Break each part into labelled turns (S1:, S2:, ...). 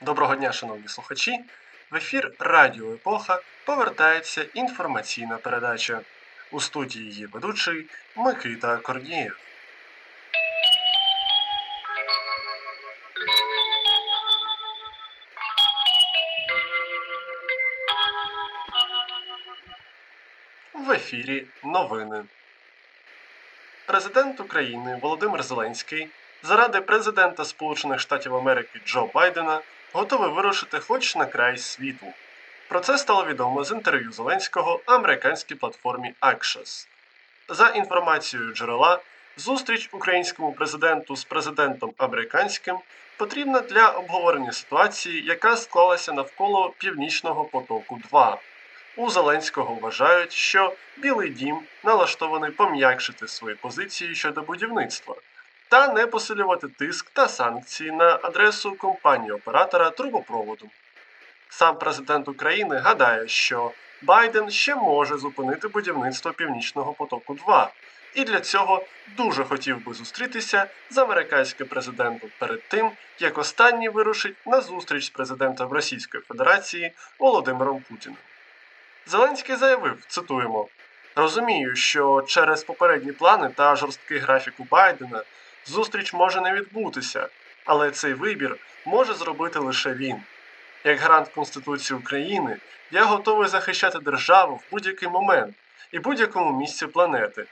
S1: Доброго дня, шановні слухачі! В ефір Радіо Епоха повертається інформаційна передача. У студії її ведучий Микита Корнієв. Ефірі новини. Президент України Володимир Зеленський заради президента Сполучених Штатів Америки Джо Байдена готовий вирушити хоч на край світу. Про це стало відомо з інтерв'ю Зеленського американській платформі Axios. За інформацією джерела, зустріч українському президенту з президентом американським потрібна для обговорення ситуації, яка склалася навколо Північного потоку 2. У Зеленського вважають, що Білий Дім налаштований пом'якшити свої позиції щодо будівництва та не посилювати тиск та санкції на адресу компанії оператора трубопроводу. Сам президент України гадає, що Байден ще може зупинити будівництво Північного потоку 2 і для цього дуже хотів би зустрітися з американським президентом перед тим, як останній вирушить на зустріч з президентом Російської Федерації Володимиром Путіним. Зеленський заявив, цитуємо: Розумію, що через попередні плани та жорсткий графік у Байдена зустріч може не відбутися, але цей вибір може зробити лише він. Як гарант Конституції України, я готовий захищати державу в будь-який момент і будь-якому місці планети.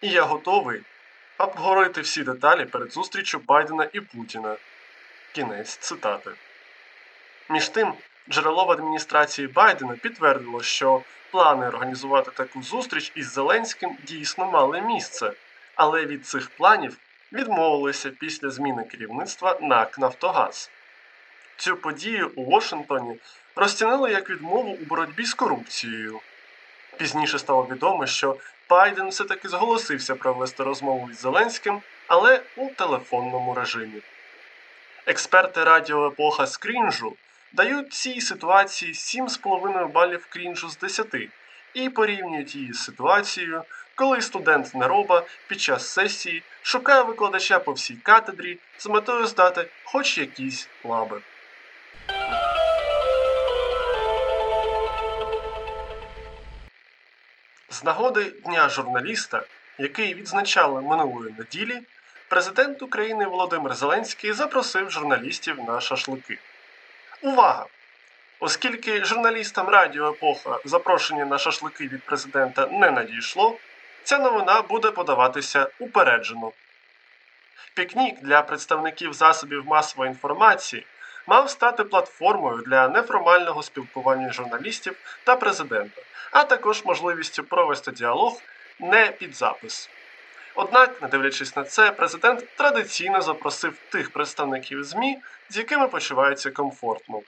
S1: І я готовий обговорити всі деталі перед зустрічю Байдена і Путіна. Кінець цитати. Між тим, джерело в адміністрації Байдена підтвердило, що плани організувати таку зустріч із Зеленським дійсно мали місце, але від цих планів відмовилися після зміни керівництва НАК Нафтогаз. Цю подію у Вашингтоні розцінили як відмову у боротьбі з корупцією. Пізніше стало відомо, що Байден все-таки зголосився провести розмову із Зеленським, але у телефонному режимі. Експерти радіо Епоха з крінжу дають цій ситуації 7,5 балів крінжу з 10 і порівнюють її з ситуацією, коли студент нероба під час сесії шукає викладача по всій катедрі з метою здати хоч якісь лаби. З нагоди Дня журналіста, який відзначали минулої неділі, президент України Володимир Зеленський запросив журналістів на шашлики. Увага! Оскільки журналістам Радіо Епоха запрошення на шашлики від президента не надійшло, ця новина буде подаватися упереджено. Пікнік для представників засобів масової інформації мав стати платформою для неформального спілкування журналістів та президента, а також можливістю провести діалог не під запис. Однак, не дивлячись на це, президент традиційно запросив тих представників ЗМІ, з якими почувається комфортно.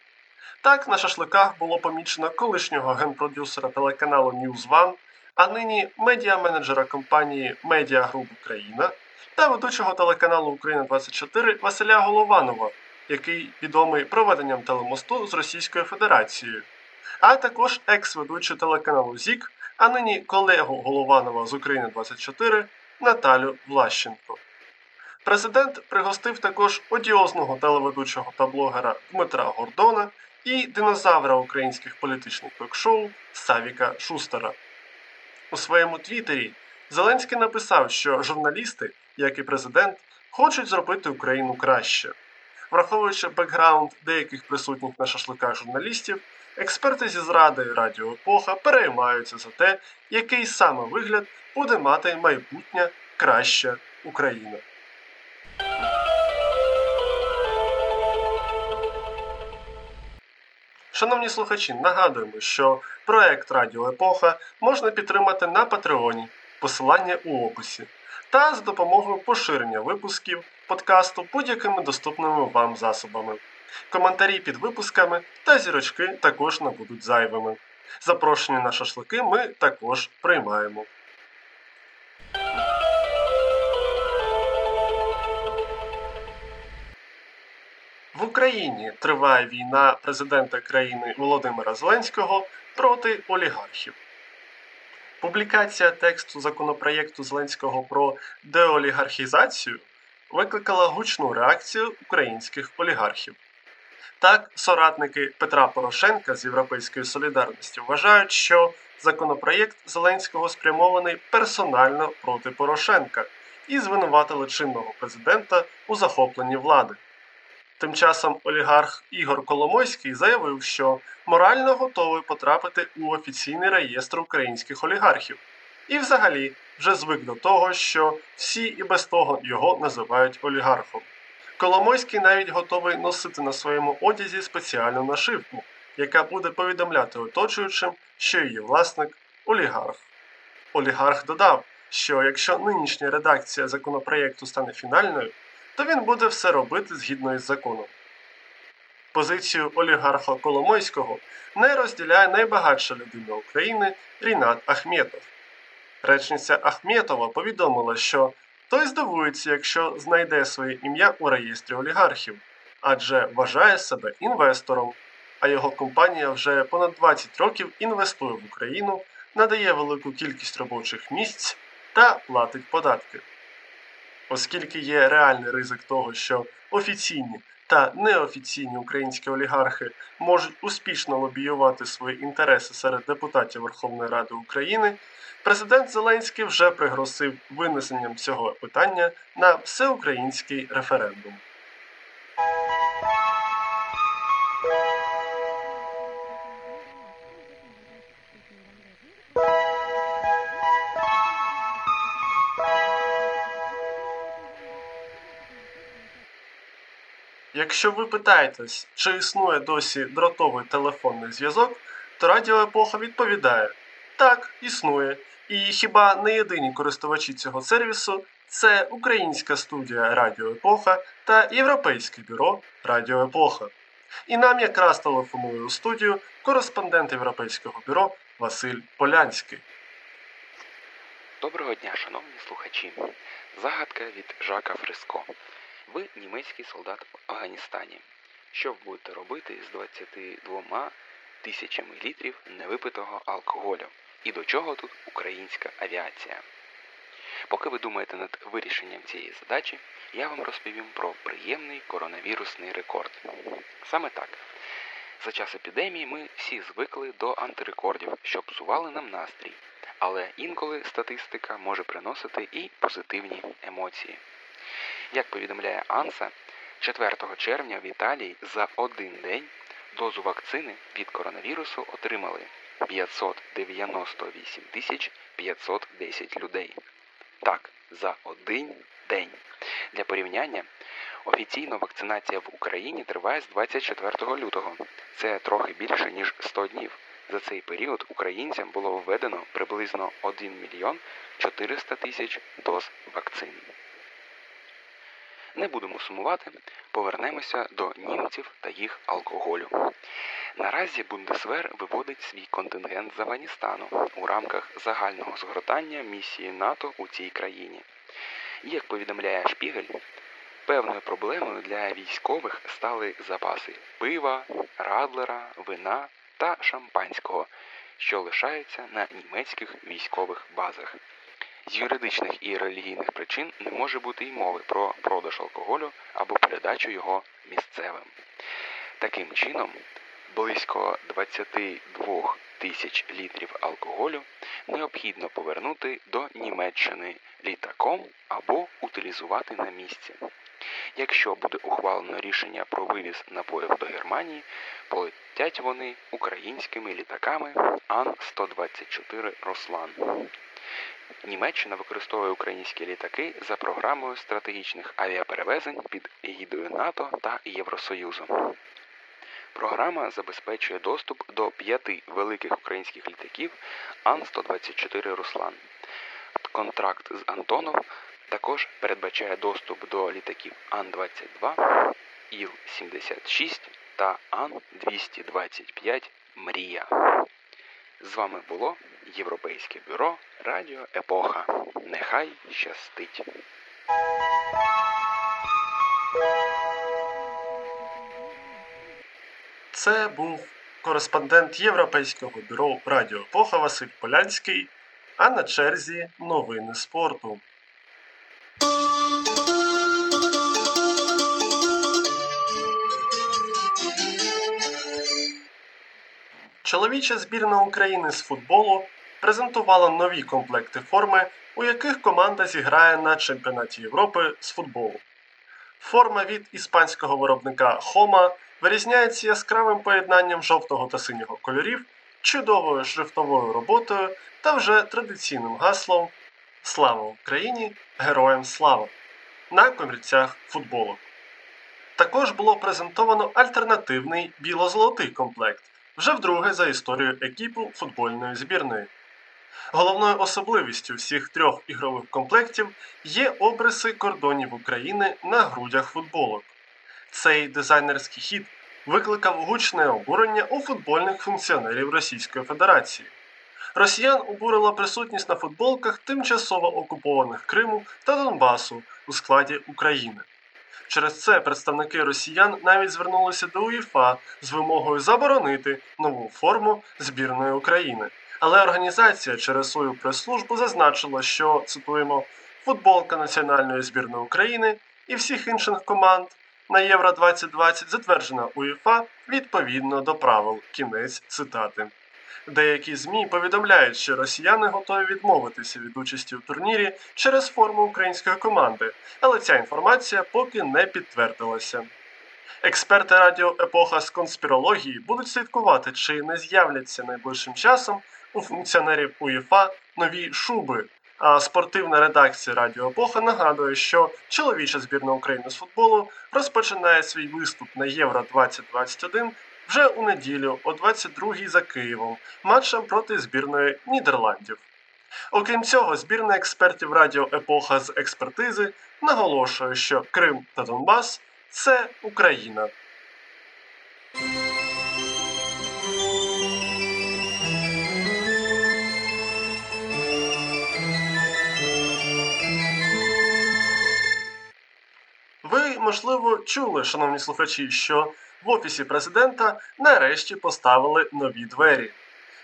S1: Так, на шашликах було помічено колишнього генпродюсера телеканалу News One, а нині медіа-менеджера компанії Media Group Україна та ведучого телеканалу Україна 24 Василя Голованова, який відомий проведенням телемосту з Російською Федерацією, а також екс-ведучий телеканалу ЗІК, а нині колегу Голованова з України 24 Наталю Влащенко. Президент пригостив також одіозного телеведучого та блогера Дмитра Гордона і динозавра українських політичних ток-шоу Савіка Шустера. У своєму твіттері Зеленський написав, що журналісти, як і президент, хочуть зробити Україну краще. Враховуючи бекграунд деяких присутніх на шашликах журналістів, експерти зі зради Радіо Епоха переймаються за те, який саме вигляд буде мати майбутня краща Україна. Шановні слухачі, нагадуємо, що проект Радіо Епоха можна підтримати на Патреоні, посилання у описі, та за допомогою поширення випусків подкасту будь-якими доступними вам засобами. Коментарі під випусками та зірочки також не будуть зайвими. Запрошення на шашлики ми також приймаємо. В Україні триває війна президента країни Володимира Зеленського проти олігархів. Публікація тексту законопроєкту Зеленського про деолігархізацію викликала гучну реакцію українських олігархів. Так, соратники Петра Порошенка з Європейської солідарності вважають, що законопроєкт Зеленського спрямований персонально проти Порошенка і звинуватили чинного президента у захопленні влади. Тим часом олігарх Ігор Коломойський заявив, що морально готовий потрапити у офіційний реєстр українських олігархів, і взагалі вже звик до того, що всі і без того його називають олігархом. Коломойський навіть готовий носити на своєму одязі спеціальну нашивку, яка буде повідомляти оточуючим, що її власник олігарх. Олігарх додав, що якщо нинішня редакція законопроєкту стане фінальною, то він буде все робити згідно із законом. Позицію олігарха Коломойського не розділяє найбагатша людина України Рінат Ахметов. Речниця Ахметова повідомила, що той здивується, якщо знайде своє ім'я у реєстрі олігархів, адже вважає себе інвестором, а його компанія вже понад 20 років інвестує в Україну, надає велику кількість робочих місць та платить податки. Оскільки є реальний ризик того, що офіційні та неофіційні українські олігархи можуть успішно лобіювати свої інтереси серед депутатів Верховної Ради України, президент Зеленський вже пригрозив винесенням цього питання на всеукраїнський референдум. Якщо ви питаєтесь, чи існує досі дротовий телефонний зв'язок, то Радіо Епоха відповідає: так, існує. І хіба не єдині користувачі цього сервісу це українська студія Радіо Епоха та Європейське бюро Радіо Епоха. І нам якраз телефонує у студію кореспондент Європейського бюро Василь Полянський.
S2: Доброго дня, шановні слухачі. Загадка від Жака Фриско. Ви німецький солдат в Афганістані. Що ви будете робити з 22 тисячами літрів невипитого алкоголю? І до чого тут українська авіація? Поки ви думаєте над вирішенням цієї задачі, я вам розповім про приємний коронавірусний рекорд. Саме так. За час епідемії ми всі звикли до антирекордів, що псували нам настрій. Але інколи статистика може приносити і позитивні емоції. Як повідомляє Анса, 4 червня в Італії за один день дозу вакцини від коронавірусу отримали 598 тисяч 510 людей. Так, за один день. Для порівняння, офіційно вакцинація в Україні триває з 24 лютого. Це трохи більше, ніж 100 днів. За цей період українцям було введено приблизно 1 мільйон 400 тисяч доз вакцин. Не будемо сумувати, повернемося до німців та їх алкоголю. Наразі Бундесвер виводить свій контингент з Афганістану у рамках загального згортання місії НАТО у цій країні. Як повідомляє Шпігель, певною проблемою для військових стали запаси пива, радлера, вина та шампанського, що лишаються на німецьких військових базах. З юридичних і релігійних причин не може бути й мови про продаж алкоголю або передачу його місцевим. Таким чином, близько 22 тисяч літрів алкоголю необхідно повернути до Німеччини літаком або утилізувати на місці. Якщо буде ухвалено рішення про вивіз напоїв до Германії, полетять вони українськими літаками Ан-124 Руслан. Німеччина використовує українські літаки за програмою стратегічних авіаперевезень під егідою НАТО та Євросоюзу. Програма забезпечує доступ до п'яти великих українських літаків Ан-124 Руслан. Контракт з Антоном також передбачає доступ до літаків Ан-22, Іл-76 та Ан-225 Мрія. З вами було Європейське бюро Радіо Епоха. Нехай щастить.
S1: Це був кореспондент Європейського бюро Радіо Епоха Василь Полянський, а на черзі новини спорту. Чоловіча збірна України з футболу презентувала нові комплекти форми, у яких команда зіграє на чемпіонаті Європи з футболу. Форма від іспанського виробника Хома вирізняється яскравим поєднанням жовтого та синього кольорів, чудовою шрифтовою роботою та вже традиційним гаслом Слава Україні! Героям слава! на комірцях футболу. Також було презентовано альтернативний біло-золотий комплект вже вдруге за історію екіпу футбольної збірної. Головною особливістю всіх трьох ігрових комплектів є обриси кордонів України на грудях футболок. Цей дизайнерський хід викликав гучне обурення у футбольних функціонерів Російської Федерації. Росіян обурила присутність на футболках тимчасово окупованих Криму та Донбасу у складі України. Через це представники росіян навіть звернулися до УЄФА з вимогою заборонити нову форму збірної України. Але організація через свою прес-службу зазначила, що цитуємо футболка національної збірної України і всіх інших команд на Євро 2020 затверджена УЄФА відповідно до правил. Кінець цитати. Деякі ЗМІ повідомляють, що росіяни готові відмовитися від участі у турнірі через форму української команди, але ця інформація поки не підтвердилася. Експерти радіо Епоха з конспірології будуть слідкувати, чи не з'являться найближчим часом у функціонерів УЄФА нові шуби. А спортивна редакція Радіо Епоха нагадує, що чоловіча збірна України з футболу розпочинає свій виступ на Євро 2021 вже у неділю о 22-й за Києвом матчем проти збірної Нідерландів. Окрім цього, збірна експертів Радіо Епоха з експертизи наголошує, що Крим та Донбас це Україна. Можливо, чули, шановні слухачі, що в офісі президента нарешті поставили нові двері.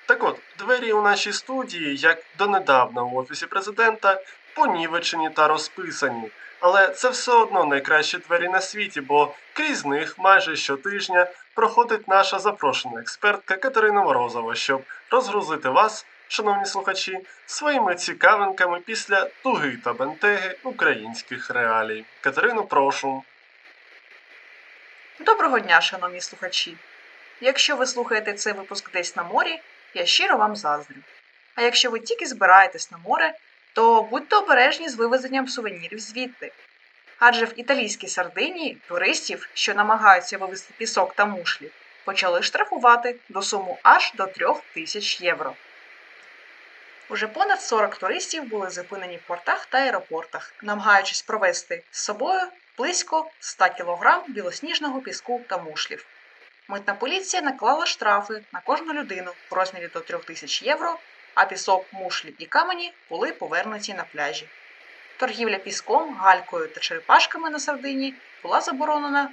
S1: Так от, двері у нашій студії, як донедавна у офісі президента, понівечені та розписані. Але це все одно найкращі двері на світі, бо крізь них майже щотижня проходить наша запрошена експертка Катерина Морозова, щоб розгрузити вас, шановні слухачі, своїми цікавинками після туги та бентеги українських реалій. Катерину, прошу.
S3: Доброго дня, шановні слухачі! Якщо ви слухаєте цей випуск десь на морі, я щиро вам заздрю. А якщо ви тільки збираєтесь на море, то будьте обережні з вивезенням сувенірів звідти. Адже в італійській Сардинії туристів, що намагаються вивезти пісок та мушлі, почали штрафувати до суму аж до 3 тисяч євро. Уже понад 40 туристів були зупинені в портах та аеропортах, намагаючись провести з собою близько 100 кг білосніжного піску та мушлів. Митна поліція наклала штрафи на кожну людину в розмірі до 3 тисяч євро, а пісок, мушлі і камені були повернуті на пляжі. Торгівля піском, галькою та черепашками на Сардині була заборонена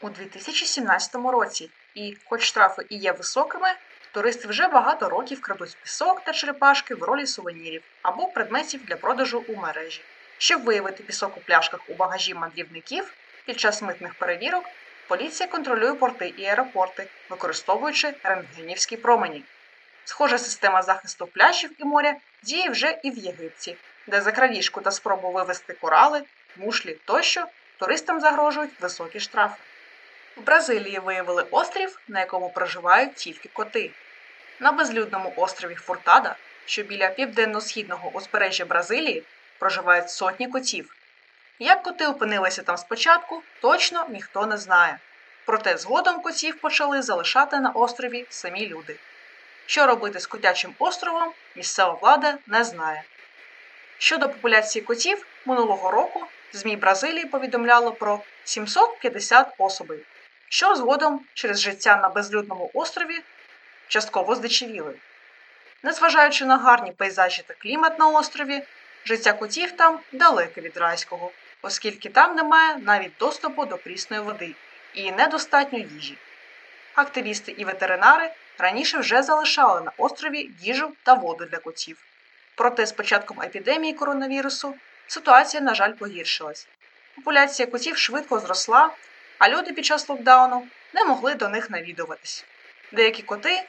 S3: у 2017 році, і, хоч штрафи і є високими, туристи вже багато років крадуть пісок та черепашки в ролі сувенірів або предметів для продажу у мережі. Щоб виявити пісок у пляшках у багажі мандрівників під час митних перевірок, поліція контролює порти і аеропорти, використовуючи рентгенівські промені. Схожа система захисту пляжів і моря діє вже і в Єгипті, де за крадіжку та спробу вивезти корали, мушлі тощо туристам загрожують високі штрафи. В Бразилії виявили острів, на якому проживають тільки коти. На безлюдному острові Фуртада, що біля південно-східного узбережжя Бразилії, проживають сотні котів. Як коти опинилися там спочатку, точно ніхто не знає. Проте згодом котів почали залишати на острові самі люди. Що робити з котячим островом, місцева влада не знає. Щодо популяції котів, минулого року ЗМІ Бразилії повідомляло про 750 особей, що згодом через життя на безлюдному острові частково здичавіли. Незважаючи на гарні пейзажі та клімат на острові, життя котів там далеке від райського, оскільки там немає навіть доступу до прісної води і недостатньо їжі. активісти і ветеринари раніше вже залишали на острові їжу та воду для котів. Проте з початком епідемії коронавірусу ситуація, на жаль, погіршилась. Популяція котів швидко зросла, а люди під час локдауну не могли до них навідуватись. Деякі коти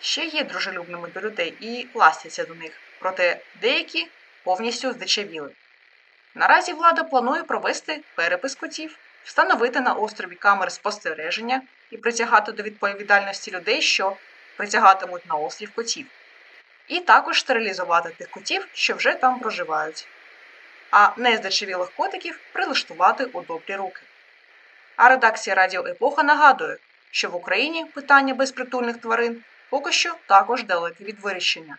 S3: ще є дружелюбними до людей і ластяться до них, проте деякі повністю здичавіли. Наразі влада планує провести перепис котів, встановити на острові камери спостереження і притягати до відповідальності людей, що притягатимуть на острів котів, і також стерилізувати тих котів, що вже там проживають, а нездичавілих котиків прилаштувати у добрі руки. А редакція Радіо Епоха нагадує, що в Україні питання безпритульних тварин поки що також далеке від вирішення.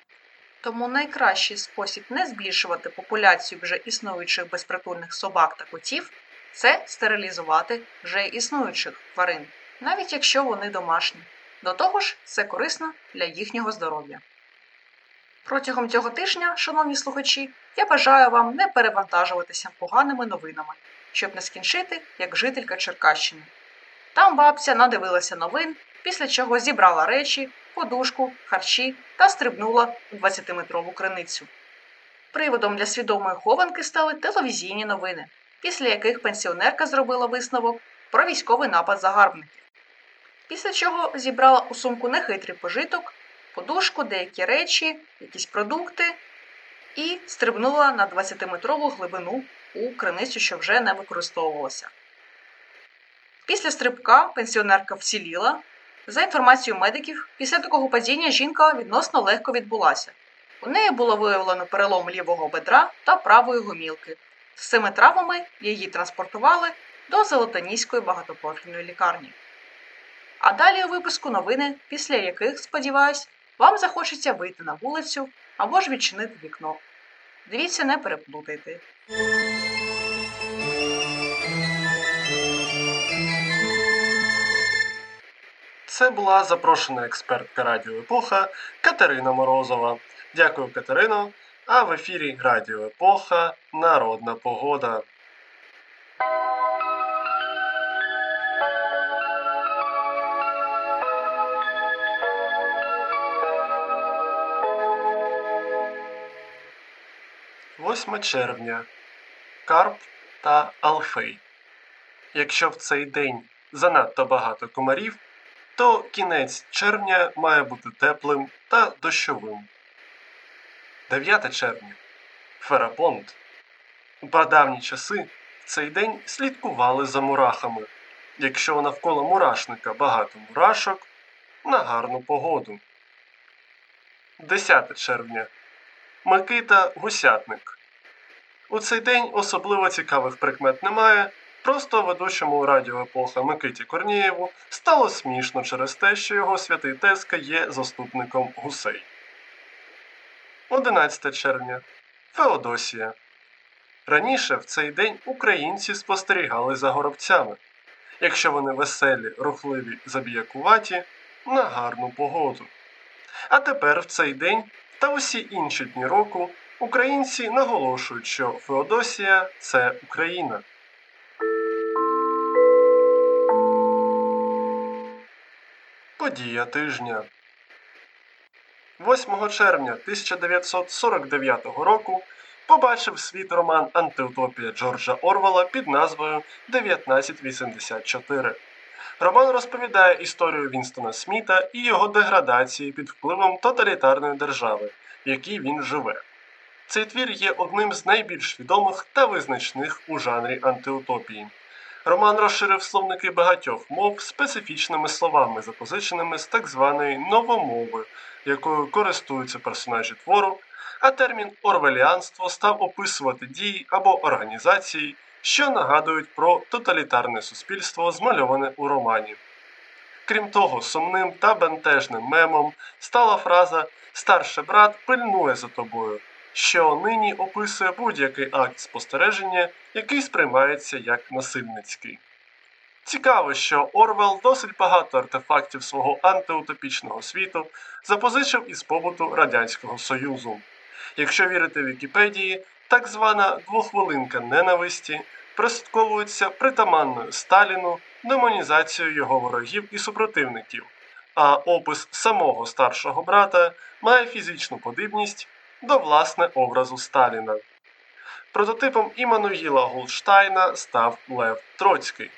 S3: Тому найкращий спосіб не збільшувати популяцію вже існуючих безпритульних собак та котів це стерилізувати вже існуючих тварин, навіть якщо вони домашні. До того ж, це корисно для їхнього здоров'я. Протягом цього тижня, шановні слухачі, я бажаю вам не перевантажуватися поганими новинами, щоб не скінчити як жителька Черкащини. Там бабця надивилася новин, після чого зібрала речі, подушку, харчі та стрибнула у 20-метрову криницю. Приводом для свідомої хованки стали телевізійні новини, після яких пенсіонерка зробила висновок про військовий напад загарбників. Після чого зібрала у сумку нехитрий пожиток, подушку, деякі речі, якісь продукти і стрибнула на 20-метрову глибину у криницю, що вже не використовувалася. Після стрибка пенсіонерка вціліла. За інформацією медиків, після такого падіння жінка відносно легко відбулася. У неї було виявлено перелом лівого бедра та правої гомілки. З цими травмами її транспортували до Золотоніської багатопрофільної лікарні. А далі у випуску новини, після яких, сподіваюсь, вам захочеться вийти на вулицю або ж відчинити вікно. Дивіться, не переплутайте.
S1: Це була запрошена експертка Радіо Епоха Катерина Морозова. Дякую, Катерино. А в ефірі Радіо Епоха Народна погода. Восьме червня. Карп та Алфей. Якщо в цей день занадто багато комарів, то кінець червня має бути теплим та дощовим. 9 червня. Ферапонт. У прадавні часи в цей день слідкували за мурахами. Якщо навколо мурашника багато мурашок, на гарну погоду. 10 червня. Микита Гусятник. У цей день особливо цікавих прикмет немає. Просто ведучому радіо епоха Микиті Корнієву стало смішно через те, що його святий тезка є заступником гусей. 11 червня. Феодосія. Раніше в цей день українці спостерігали за горобцями. Якщо вони веселі, рухливі, забіякуваті, на гарну погоду. А тепер в цей день та усі інші дні року українці наголошують, що Феодосія це Україна. Подія тижня. 8 червня 1949 року побачив світ роман Антиутопія Джорджа Орвела під назвою 1984. Роман розповідає історію Вінстона Сміта і його деградації під впливом тоталітарної держави, в якій він живе. Цей твір є одним з найбільш відомих та визначних у жанрі антиутопії. Роман розширив словники багатьох мов специфічними словами, запозиченими з так званої новомови, якою користуються персонажі твору, а термін орвеліанство став описувати дії або організації, що нагадують про тоталітарне суспільство, змальоване у романі. Крім того, сумним та бентежним мемом стала фраза Старший брат пильнує за тобою, що нині описує будь-який акт спостереження, який сприймається як насильницький. Цікаво, що Орвел досить багато артефактів свого антиутопічного світу запозичив із побуту Радянського Союзу. Якщо вірити Вікіпедії, так звана двохвилинка ненависті прослідковується притаманною Сталіну демонізацію його ворогів і супротивників, а опис самого старшого брата має фізичну подібність до власне образу Сталіна. Прототипом Іммануїла Голдштайна став Лев Троцький.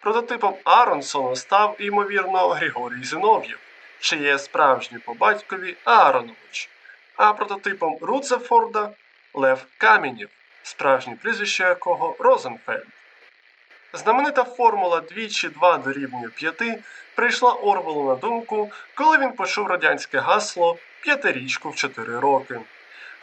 S1: Прототипом Аронсона став, ймовірно, Григорій Зинов'єв, чиє справжнє по батькові Ааронович, а прототипом Рутерфорда Лев Каменєв, справжнє прізвище якого Розенфельд. Знаменита формула двічі 2 дорівнює 5 прийшла Орвелу на думку, коли він почув радянське гасло п'ятирічку в 4 роки.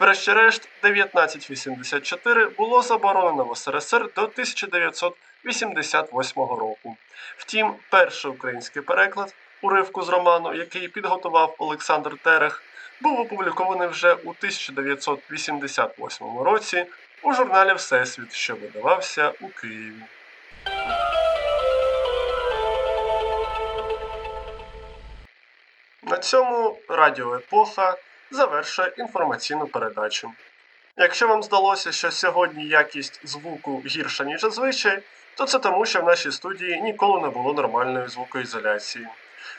S1: Врешті-решт, 1984 було заборонено в СРСР до 1988 року. Втім, перший український переклад уривку з роману, який підготував Олександр Терех, був опублікований вже у 1988 році у журналі Всесвіт, що видавався у Києві. Цьому Радіо Епоха завершує інформаційну передачу. Якщо вам здалося, що сьогодні якість звуку гірша, ніж зазвичай, то це тому, що в нашій студії ніколи не було нормальної звукоізоляції.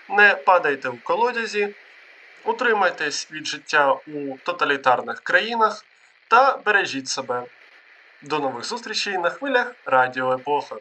S1: Не падайте у колодязі, утримайтесь від життя у тоталітарних країнах та бережіть себе. До нових зустрічей на хвилях Радіо Епоха.